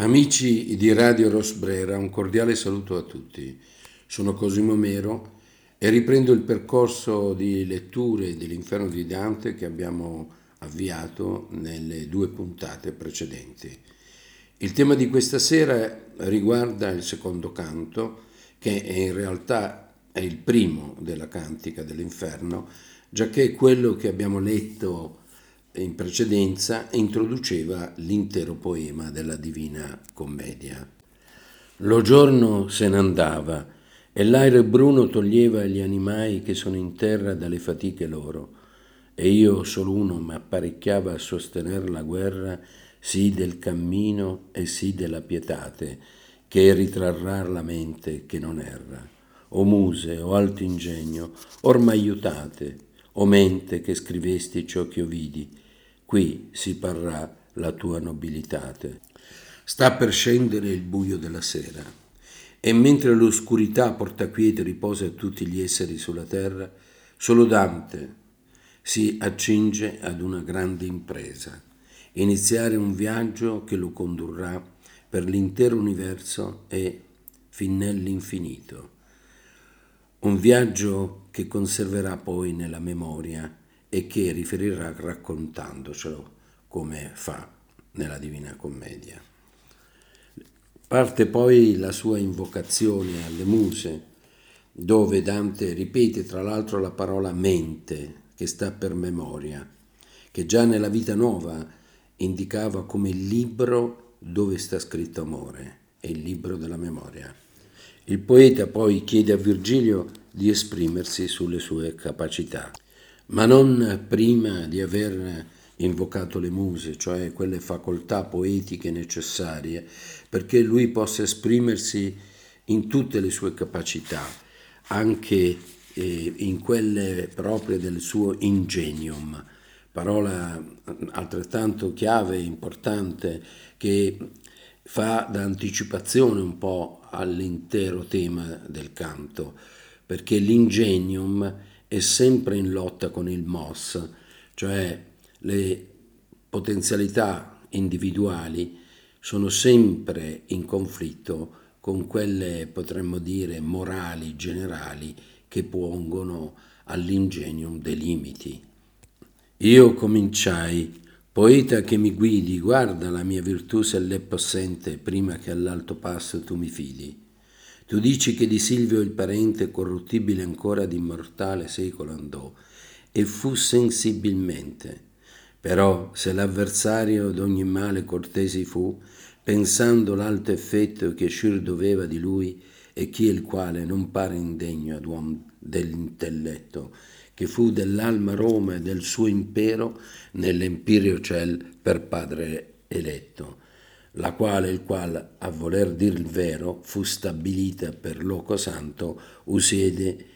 Amici di Radio Rosbrera, un cordiale saluto a tutti. Sono Cosimo Mero e riprendo il percorso di letture dell'Inferno di Dante che abbiamo avviato nelle due puntate precedenti. Il tema di questa sera riguarda il secondo canto, che in realtà è il primo della cantica dell'Inferno, giacché quello che abbiamo letto in precedenza introduceva l'intero poema della Divina Commedia. Lo giorno se n'andava e l'aereo bruno toglieva gli animai che sono in terra dalle fatiche loro, e io solo uno m'apparecchiava a sostener la guerra sì del cammino e sì della pietate, che ritrarrar la mente che non erra. O muse, o alto ingegno, ormai aiutate, o mente che scrivesti ciò che io vidi, qui si parrà la tua nobilitate. Sta per scendere il buio della sera, e mentre l'oscurità porta quiete riposa a tutti gli esseri sulla terra, solo Dante si accinge ad una grande impresa, iniziare un viaggio che lo condurrà per l'intero universo e fin nell'infinito. Un viaggio che conserverà poi nella memoria e che riferirà raccontandocelo come fa nella Divina Commedia. Parte poi la sua invocazione alle muse, dove Dante ripete tra l'altro la parola mente, che sta per memoria, che già nella vita nuova indicava come il libro dove sta scritto amore, è il libro della memoria. Il poeta poi chiede a Virgilio di esprimersi sulle sue capacità ma non prima di aver invocato le muse, cioè quelle facoltà poetiche necessarie perché lui possa esprimersi in tutte le sue capacità, anche eh, in quelle proprie del suo ingenium, parola altrettanto chiave e importante che fa da anticipazione un po' all'intero tema del canto, perché l'ingenium è sempre in lotta con il MOS, cioè le potenzialità individuali sono sempre in conflitto con quelle, potremmo dire, morali generali che pongono all'ingenium dei limiti. Io cominciai, poeta che mi guidi, guarda la mia virtù se l'è possente prima che all'alto passo tu mi fidi. Tu dici che di Silvio il parente corruttibile ancora d'immortale secolo andò, e fu sensibilmente. Però se l'avversario d'ogni male cortesi fu, pensando l'alto effetto che scir doveva di lui, e chi il quale non pare indegno ad uom dell'intelletto, che fu dell'alma Roma e del suo impero nell'empirio ciel per padre eletto la quale il qual, a voler dir il vero, fu stabilita per loco santo, usiede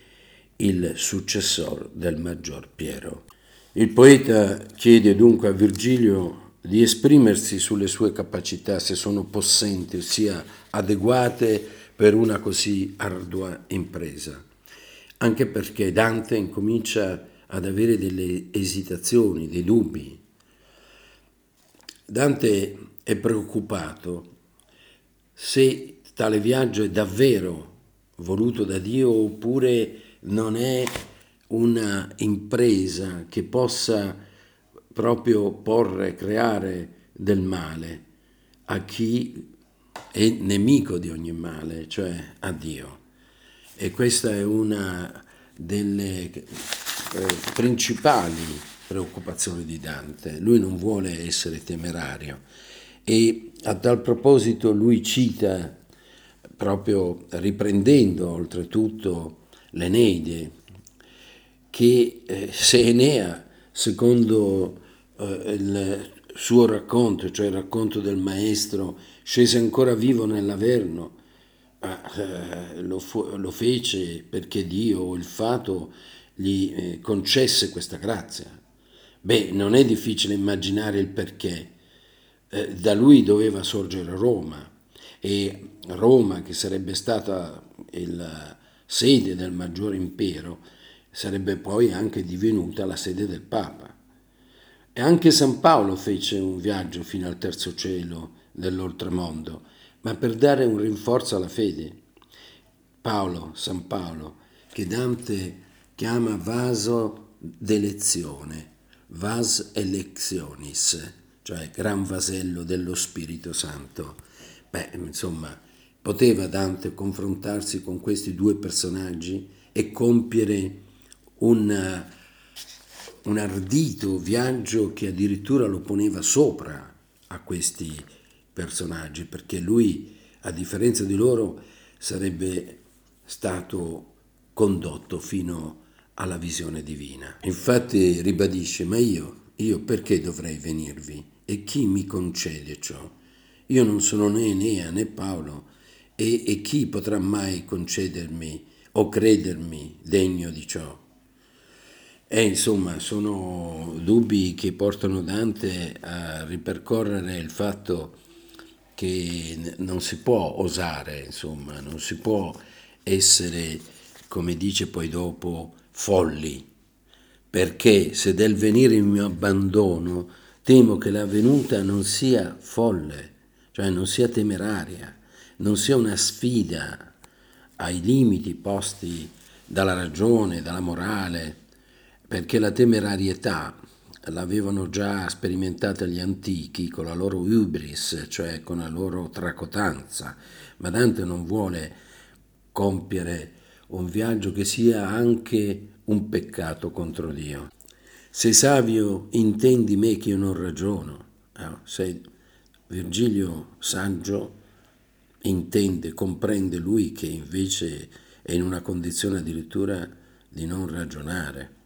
il successor del maggior Piero. Il poeta chiede dunque a Virgilio di esprimersi sulle sue capacità, se sono possenti, ossia adeguate per una così ardua impresa. Anche perché Dante incomincia ad avere delle esitazioni, dei dubbi. Dante è preoccupato se tale viaggio è davvero voluto da Dio oppure non è una impresa che possa proprio porre, creare del male a chi è nemico di ogni male, cioè a Dio. E questa è una delle eh, principali preoccupazioni di Dante. Lui non vuole essere temerario e a tal proposito lui cita, proprio riprendendo oltretutto l'Eneide, che eh, se Enea, secondo eh, il suo racconto, cioè il racconto del maestro, scese ancora vivo nell'Averno, eh, lo, fu, lo, fece perché Dio o il fato gli eh, concesse questa grazia. Beh, non è difficile immaginare il perché eh, da lui doveva sorgere Roma e Roma, che sarebbe stata la sede del maggiore impero, sarebbe poi anche divenuta la sede del Papa. E anche San Paolo fece un viaggio fino al terzo cielo dell'oltremondo, ma per dare un rinforzo alla fede. Paolo, San Paolo, che Dante chiama vaso d'elezione, vas electionis, cioè gran vasello dello Spirito Santo. Beh, insomma, poteva Dante confrontarsi con questi due personaggi e compiere un, un ardito viaggio che addirittura lo poneva sopra a questi personaggi, perché lui, a differenza di loro, sarebbe stato condotto fino alla visione divina. Infatti ribadisce, ma io, io perché dovrei venirvi? E chi mi concede ciò? Io non sono né Enea né Paolo, e, e chi potrà mai concedermi o credermi degno di ciò? E insomma, sono dubbi che portano Dante a ripercorrere il fatto che non si può osare, insomma, non si può essere, come dice poi dopo, folli, perché se del venire mi abbandono, temo che la venuta non sia folle, cioè non sia temeraria, non sia una sfida ai limiti posti dalla ragione, dalla morale, perché la temerarietà l'avevano già sperimentata gli antichi con la loro hubris, cioè con la loro tracotanza, ma Dante non vuole compiere un viaggio che sia anche un peccato contro Dio. Se savio intendi me che io non ragiono, eh, se Virgilio saggio intende, comprende lui che invece è in una condizione addirittura di non ragionare.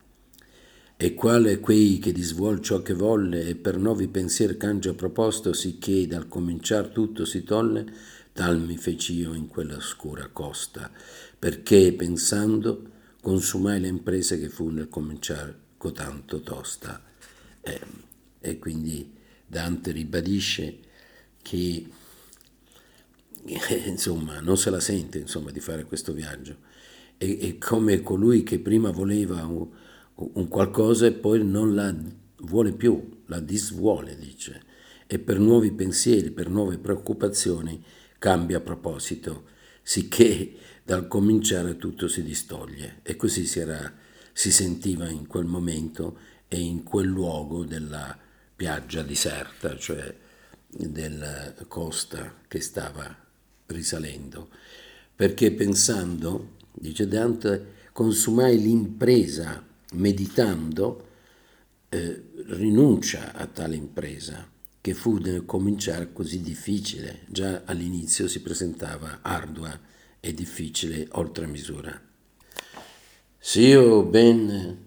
E quale quei che disvuol ciò che volle e per novi pensier cangia proposto, sicché dal cominciar tutto si tolle, tal mi feci io in quella oscura costa, perché pensando consumai le imprese che fu nel cominciare cotanto tosta. Eh, e quindi Dante ribadisce che insomma non se la sente insomma, di fare questo viaggio. È, è come colui che prima voleva un, un qualcosa e poi non la vuole più, la disvuole, dice, e per nuovi pensieri, per nuove preoccupazioni cambia proposito, sicché dal cominciare tutto si distoglie. E così si, era, si sentiva in quel momento e in quel luogo della piaggia deserta, cioè della costa che stava risalendo. Perché pensando, dice Dante, consumai l'impresa meditando, eh, rinuncia a tale impresa che fu nel cominciare così difficile, già all'inizio si presentava ardua e difficile oltre misura. Se io ben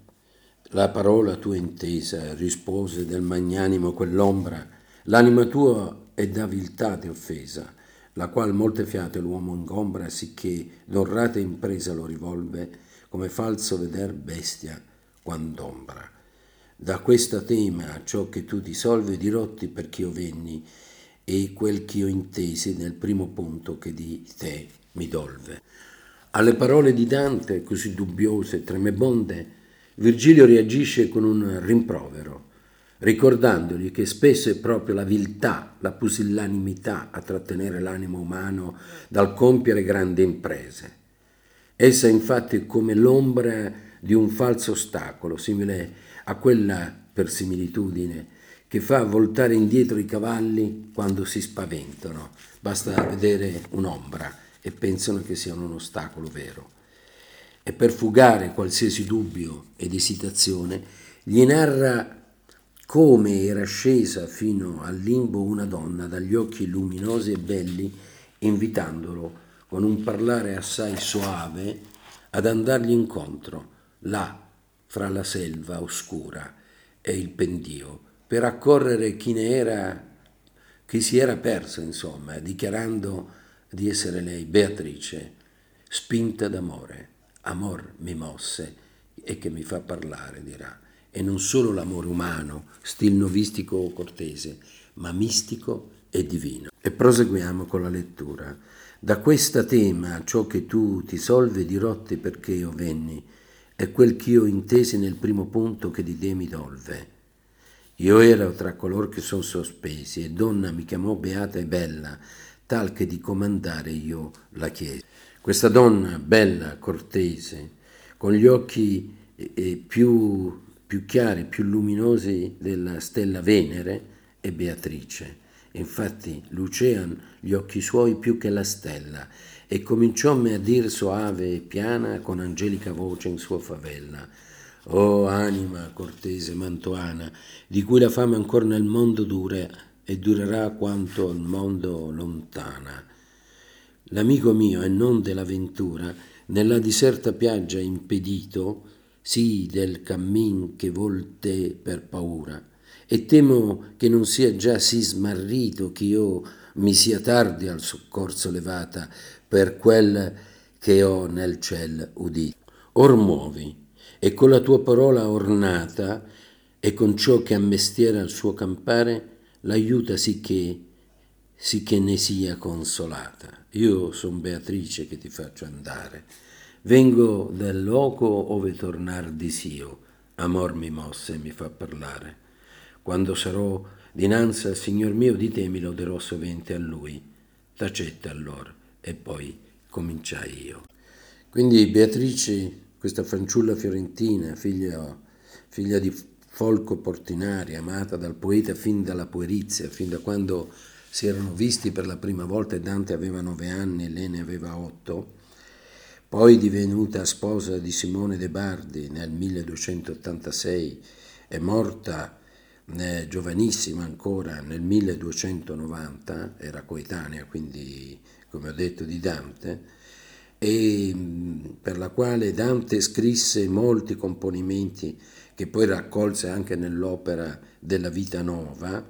la parola tua intesa, rispose del magnanimo quell'ombra, l'anima tua è da viltà ti offesa, la qual molte fiate l'uomo ingombra, sicché l'orrata impresa lo rivolve, come falso veder bestia quand'ombra. Da questa tema ciò che tu ti solvi dirotti perché io venni, e quel che io intesi nel primo punto che di te mi dolve. Alle parole di Dante, così dubbiose e tremebonde, Virgilio reagisce con un rimprovero, ricordandogli che spesso è proprio la viltà, la pusillanimità a trattenere l'animo umano dal compiere grandi imprese. Essa infatti è come l'ombra di un falso ostacolo, simile a quella per similitudine che fa voltare indietro i cavalli quando si spaventano. Basta vedere un'ombra e pensano che sia un ostacolo vero. E per fugare qualsiasi dubbio ed esitazione, gli narra come era scesa fino al limbo una donna dagli occhi luminosi e belli, invitandolo con un parlare assai soave ad andargli incontro, là, fra la selva oscura e il pendio, per accorrere chi ne era, chi si era perso, insomma, dichiarando di essere lei, Beatrice, spinta d'amore. Amor mi mosse e che mi fa parlare, dirà. E non solo l'amore umano, stil novistico o cortese, ma mistico e divino. E proseguiamo con la lettura. Da questa tema ciò che tu ti solve dirotti perché io venni, è quel che io intesi nel primo punto che di te mi dolve. Io ero tra coloro che sono sospesi e donna mi chiamò beata e bella, tal che di comandare io la chiesi. Questa donna bella, cortese, con gli occhi più, più chiari, più luminosi della stella Venere, è Beatrice. Infatti lucean gli occhi suoi più che la stella e cominciò a dir soave e piana con angelica voce in sua favella Oh anima cortese mantoana, di cui la fama ancora nel mondo dura e durerà quanto il mondo lontana. L'amico mio e non dell'avventura, nella diserta piaggia impedito, sì del cammin che volte per paura, e temo che non sia già sì smarrito che io mi sia tardi al soccorso levata per quel che ho nel ciel udito. Or muovi, e con la tua parola ornata e con ciò che a mestiere al suo campare l'aiuta sicché, sicché ne sia consolata. Io son Beatrice che ti faccio andare. Vengo dal loco ove tornar disio, amor mi mosse e mi fa parlare. Quando sarò dinanzi al Signor mio, di te mi loderò sovente a Lui. Tacette allora, e poi cominciai io. Quindi Beatrice questa fanciulla fiorentina, figlia, figlia di Folco Portinari, amata dal poeta fin dalla puerizia, fin da quando si erano visti per la prima volta e Dante aveva nove anni e lei ne aveva otto, poi divenuta sposa di Simone de Bardi nel 1286 e morta eh, giovanissima ancora nel 1290, era coetanea quindi come ho detto di Dante, e mm, per la quale Dante scrisse molti componimenti che poi raccolse anche nell'opera della Vita Nova,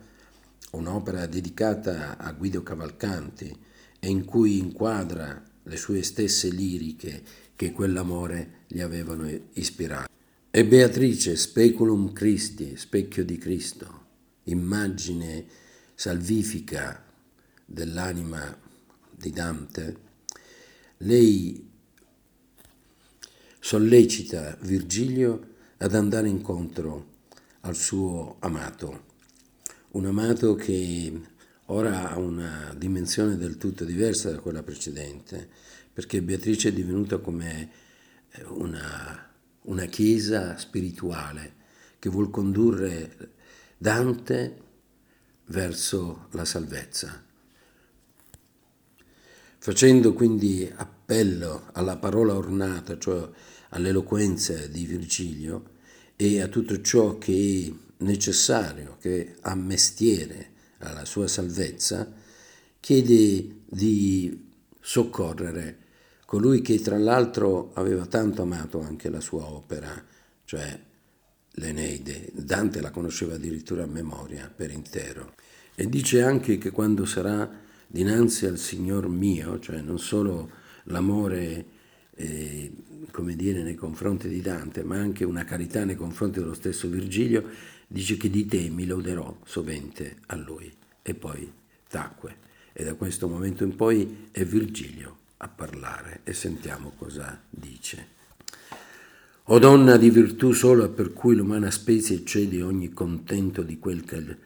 un'opera dedicata a Guido Cavalcanti e in cui inquadra le sue stesse liriche che quell'amore gli avevano ispirato. E Beatrice, speculum Christi, specchio di Cristo, immagine salvifica dell'anima di Dante, lei sollecita Virgilio ad andare incontro al suo amato, un amato che ora ha una dimensione del tutto diversa da quella precedente, perché Beatrice è divenuta come eh, una, una chiesa spirituale che vuol condurre Dante verso la salvezza facendo quindi appello alla parola ornata, cioè all'eloquenza di Virgilio e a tutto ciò che è necessario, che ha mestiere alla sua salvezza, chiede di soccorrere colui che tra l'altro aveva tanto amato anche la sua opera, cioè l'Eneide. Dante la conosceva addirittura a memoria per intero. E dice anche che quando sarà dinanzi al Signor mio, cioè non solo l'amore, eh, come dire, nei confronti di Dante, ma anche una carità nei confronti dello stesso Virgilio, dice che di te mi loderò sovente a lui. E poi tacque. E da questo momento in poi è Virgilio a parlare e sentiamo cosa dice. O donna di virtù sola per cui l'umana specie cede ogni contento di quel, che,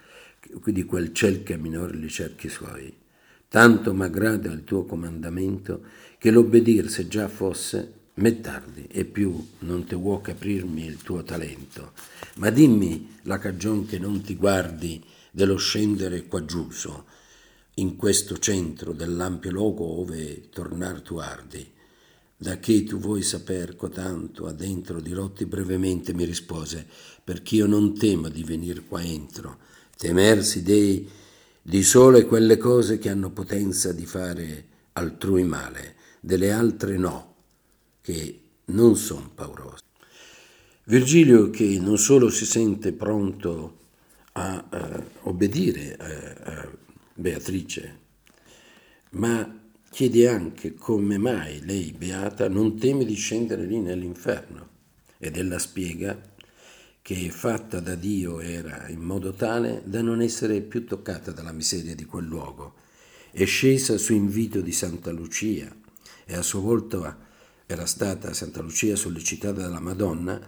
di quel ciel che a minore li cerchi suoi tanto m'aggrada il tuo comandamento che l'obbedir se già fosse me tardi e più non te vuoi caprirmi il tuo talento. Ma dimmi la cagion che non ti guardi dello scendere qua giuso, in questo centro dell'ampio loco ove tornar tu ardi. Da che tu vuoi saper cotanto adentro dirotti brevemente mi rispose, perch'io non temo di venir qua entro. Temersi dei di sole quelle cose che hanno potenza di fare altrui male, delle altre no, che non sono paurose. Virgilio che non solo si sente pronto a uh, obbedire a, a Beatrice, ma chiede anche come mai lei, Beata, non teme di scendere lì nell'inferno. Ed ella spiega che fatta da Dio era in modo tale da non essere più toccata dalla miseria di quel luogo. È scesa su invito di Santa Lucia e a sua volta era stata Santa Lucia sollecitata dalla Madonna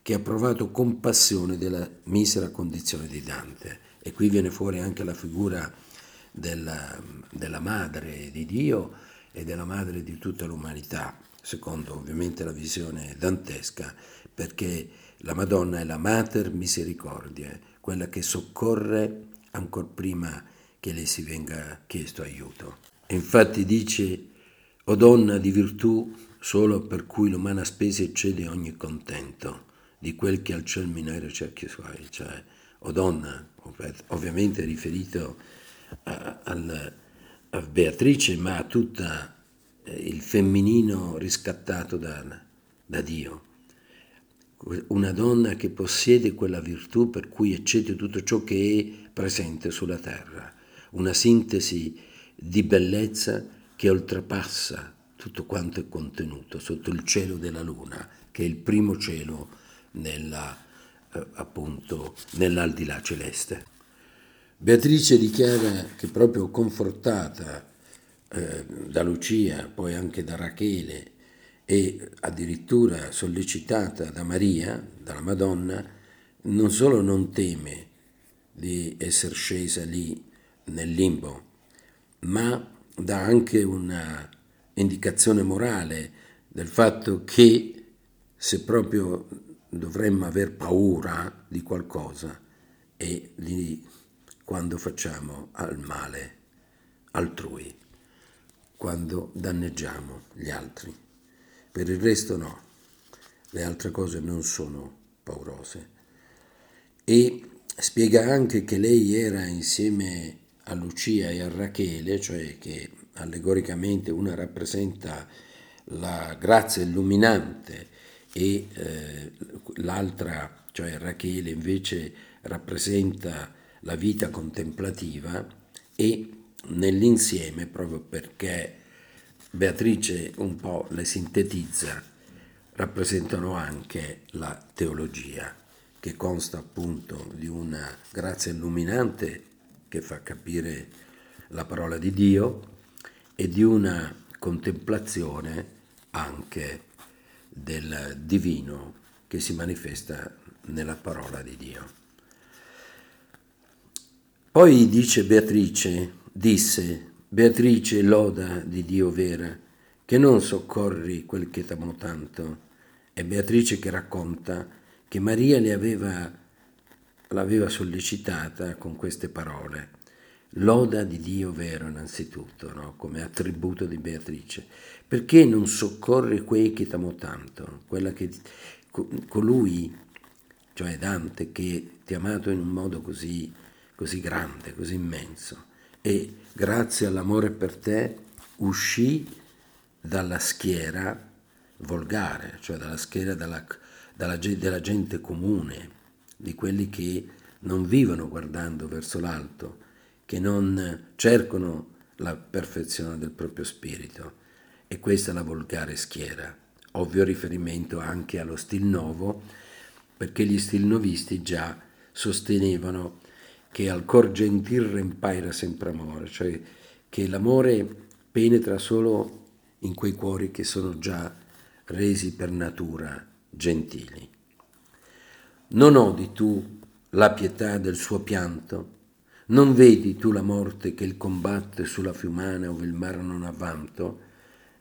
che ha provato compassione della misera condizione di Dante. E qui viene fuori anche la figura della, della madre di Dio e della madre di tutta l'umanità, secondo ovviamente la visione dantesca, perché la Madonna è la Mater Misericordiae, quella che soccorre ancora prima che le si venga chiesto aiuto. E infatti dice, o donna di virtù, solo per cui l'umana spesa eccede ogni contento, di quel che al ciel minore cerchi suoi, cioè, o donna, ovviamente riferito a, a, a Beatrice, ma a tutto eh, il femminino riscattato da, da Dio una donna che possiede quella virtù per cui eccede tutto ciò che è presente sulla terra, una sintesi di bellezza che oltrepassa tutto quanto è contenuto sotto il cielo della luna, che è il primo cielo nella, eh, appunto, nell'aldilà celeste. Beatrice dichiara che proprio confortata eh, da Lucia, poi anche da Rachele e addirittura sollecitata da Maria, dalla Madonna, non solo non teme di essere scesa lì nel limbo, ma dà anche una indicazione morale del fatto che se proprio dovremmo aver paura di qualcosa è di quando facciamo al male altrui, quando danneggiamo gli altri. Per il resto no, le altre cose non sono paurose. E spiega anche che lei era insieme a Lucia e a Rachele, cioè che allegoricamente una rappresenta la grazia illuminante e eh, l'altra, cioè Rachele, invece rappresenta la vita contemplativa e nell'insieme, proprio perché Beatrice un po' le sintetizza, rappresentano anche la teologia, che consta appunto di una grazia illuminante che fa capire la parola di Dio e di una contemplazione anche del divino che si manifesta nella parola di Dio. Poi dice Beatrice, disse, Beatrice, loda di Dio vera, che non soccorri quel che t'amo tanto. È Beatrice che racconta che Maria aveva, l'aveva sollecitata con queste parole. Loda di Dio vero innanzitutto, no? come attributo di Beatrice. Perché non soccorri quei che t'amo tanto? Quella che, colui, cioè Dante, che ti ha amato in un modo così, così grande, così immenso e grazie all'amore per te uscì dalla schiera volgare, cioè dalla schiera della, dalla, della gente comune, di quelli che non vivono guardando verso l'alto, che non cercano la perfezione del proprio spirito. E questa è la volgare schiera, ovvio riferimento anche allo stil nuovo, perché gli stil novisti già sostenevano che al cor gentil rempaira sempre amore, cioè che l'amore penetra solo in quei cuori che sono già resi per natura gentili. Non odi tu la pietà del suo pianto? Non vedi tu la morte che il combatte sulla fiumana ove il mare non ha vanto?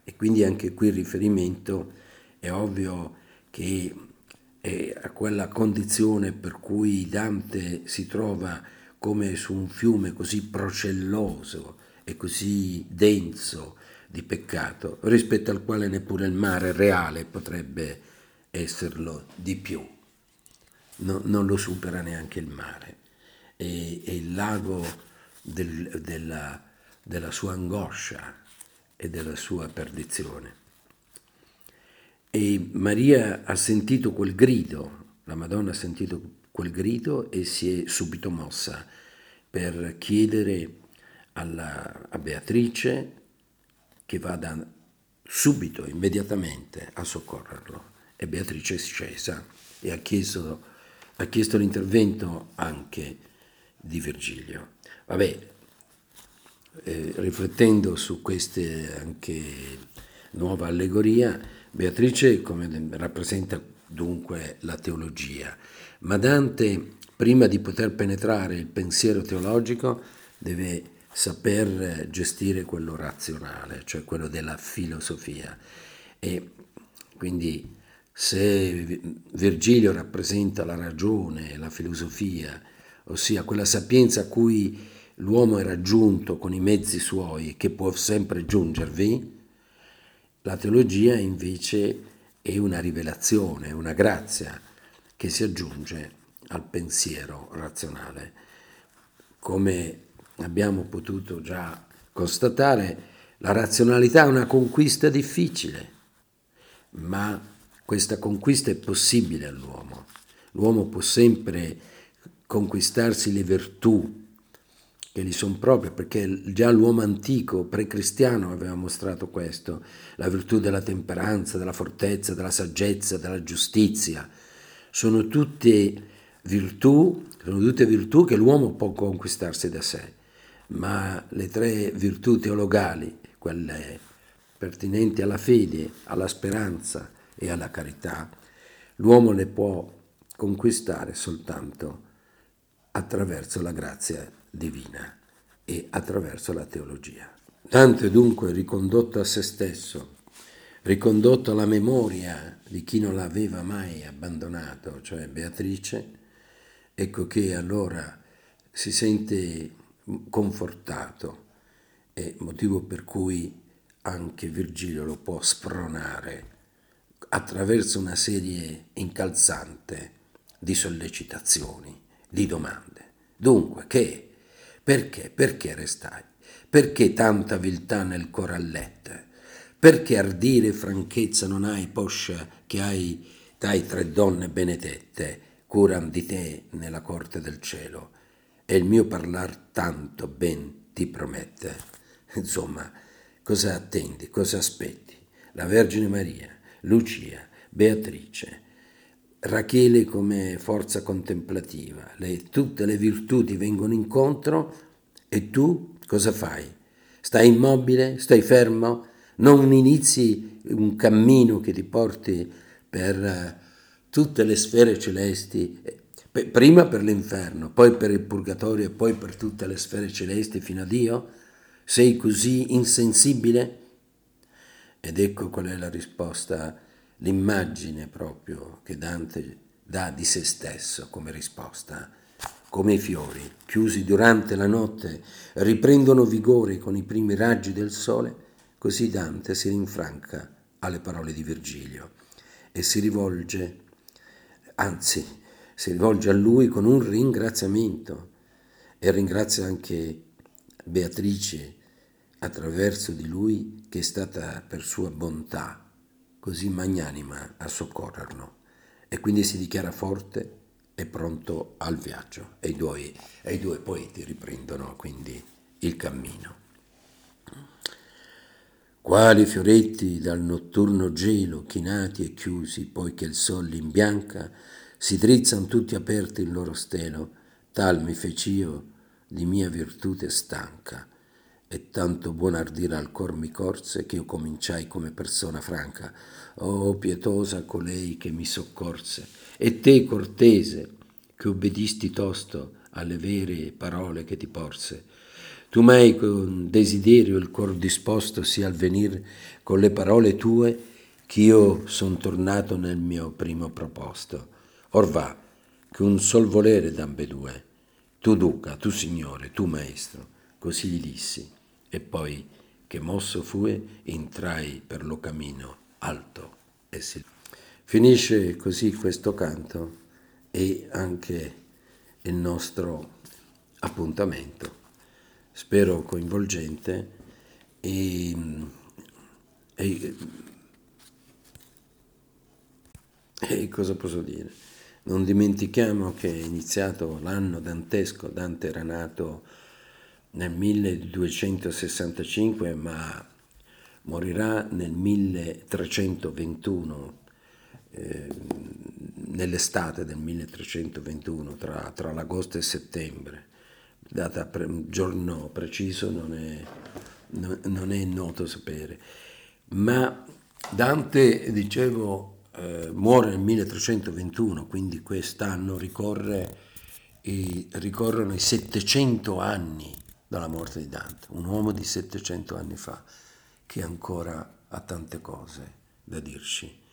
E quindi anche qui il riferimento è ovvio che è a quella condizione per cui Dante si trova come su un fiume così procelloso e così denso di peccato, rispetto al quale neppure il mare reale potrebbe esserlo di più. No, non lo supera neanche il mare. È, è il lago del, della, della sua angoscia e della sua perdizione. E Maria ha sentito quel grido, la Madonna ha sentito quel grido e si è subito mossa per chiedere alla, a Beatrice che vada subito, immediatamente a soccorrerlo. E Beatrice è scesa e ha chiesto, ha chiesto l'intervento anche di Virgilio. Vabbè, eh, riflettendo su queste anche nuova allegoria, Beatrice come rappresenta dunque la teologia. Ma Dante, prima di poter penetrare il pensiero teologico, deve saper gestire quello razionale, cioè quello della filosofia. E quindi se Virgilio rappresenta la ragione, la filosofia, ossia quella sapienza a cui l'uomo è raggiunto con i mezzi suoi, che può sempre giungervi, la teologia invece è una rivelazione, una grazia che si aggiunge al pensiero razionale. Come abbiamo potuto già constatare, la razionalità è una conquista difficile, ma questa conquista è possibile all'uomo. L'uomo può sempre conquistarsi le virtù che gli sono proprie, perché già l'uomo antico, pre-cristiano, aveva mostrato questo, la virtù della temperanza, della fortezza, della saggezza, della giustizia. Sono tutte virtù, sono tutte virtù che l'uomo può conquistarsi da sé, ma le tre virtù teologali, quelle pertinenti alla fede, alla speranza e alla carità, l'uomo le può conquistare soltanto attraverso la grazia divina e attraverso la teologia. Dante dunque ricondotto a se stesso, ricondotto alla memoria di chi non l'aveva mai abbandonato, cioè Beatrice, ecco che allora si sente confortato, è motivo per cui anche Virgilio lo può spronare attraverso una serie incalzante di sollecitazioni, di domande. Dunque, che? Perché? Perché restai? Perché tanta viltà nel corallette? Perché ardire e franchezza non hai, poscia che hai dai tre donne benedette, curan di te nella corte del cielo? E il mio parlar tanto ben ti promette. Insomma, cosa attendi, cosa aspetti? La Vergine Maria, Lucia, Beatrice, Rachele come forza contemplativa, le, tutte le virtù ti vengono incontro e tu cosa fai? Stai immobile? Stai fermo? Non inizi un cammino che ti porti per eh, tutte le sfere celesti, eh, prima per l'inferno, poi per il purgatorio e poi per tutte le sfere celesti fino a Dio? Sei così insensibile? Ed ecco qual è la risposta l'immagine proprio che Dante dà di se stesso come risposta. Come i fiori, chiusi durante la notte, riprendono vigore con i primi raggi del sole, così Dante si rinfranca alle parole di Virgilio e si rivolge, anzi, si rivolge a lui con un ringraziamento e ringrazia anche Beatrice attraverso di lui che è stata per sua bontà così magnanima a soccorrerlo. E quindi si dichiara forte e pronto al viaggio. E i due, e i due poeti riprendono quindi il cammino. Quali fioretti dal notturno gelo, chinati e chiusi, poi che il sol li imbianca, si drizzan tutti aperti il loro stelo, tal mi fec'io di mia virtute stanca e tanto buon ardire al cor mi corse che io cominciai come persona franca. Oh pietosa colei che mi soccorse, e te cortese che obbedisti tosto alle vere parole che ti porse. Tu m'hai con desiderio il cor disposto sia al venir con le parole tue ch'io son tornato nel mio primo proposto. Or va, che un sol volere d'ambedue, tu duca, tu signore, tu maestro, così gli dissi e poi che mosso fue entrai per lo cammino alto e si finisce così questo canto e anche il nostro appuntamento spero coinvolgente e, e, e cosa posso dire? Non dimentichiamo che è iniziato l'anno dantesco Dante era nato nel 1265, ma morirà nel 1321, eh, nell'estate del 1321, tra, tra l'agosto e settembre. Data pre, giorno preciso non è, non è noto sapere. Ma Dante, dicevo, eh, muore nel 1321, quindi quest'anno ricorre ricorrono i 700 anni dalla morte di Dante, un uomo di 700 anni fa che ancora ha tante cose da dirci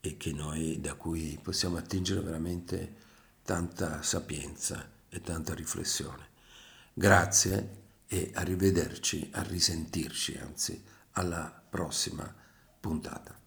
e noi, da cui possiamo attingere veramente tanta sapienza e tanta riflessione. Grazie e arrivederci, a risentirci, anzi, alla prossima puntata.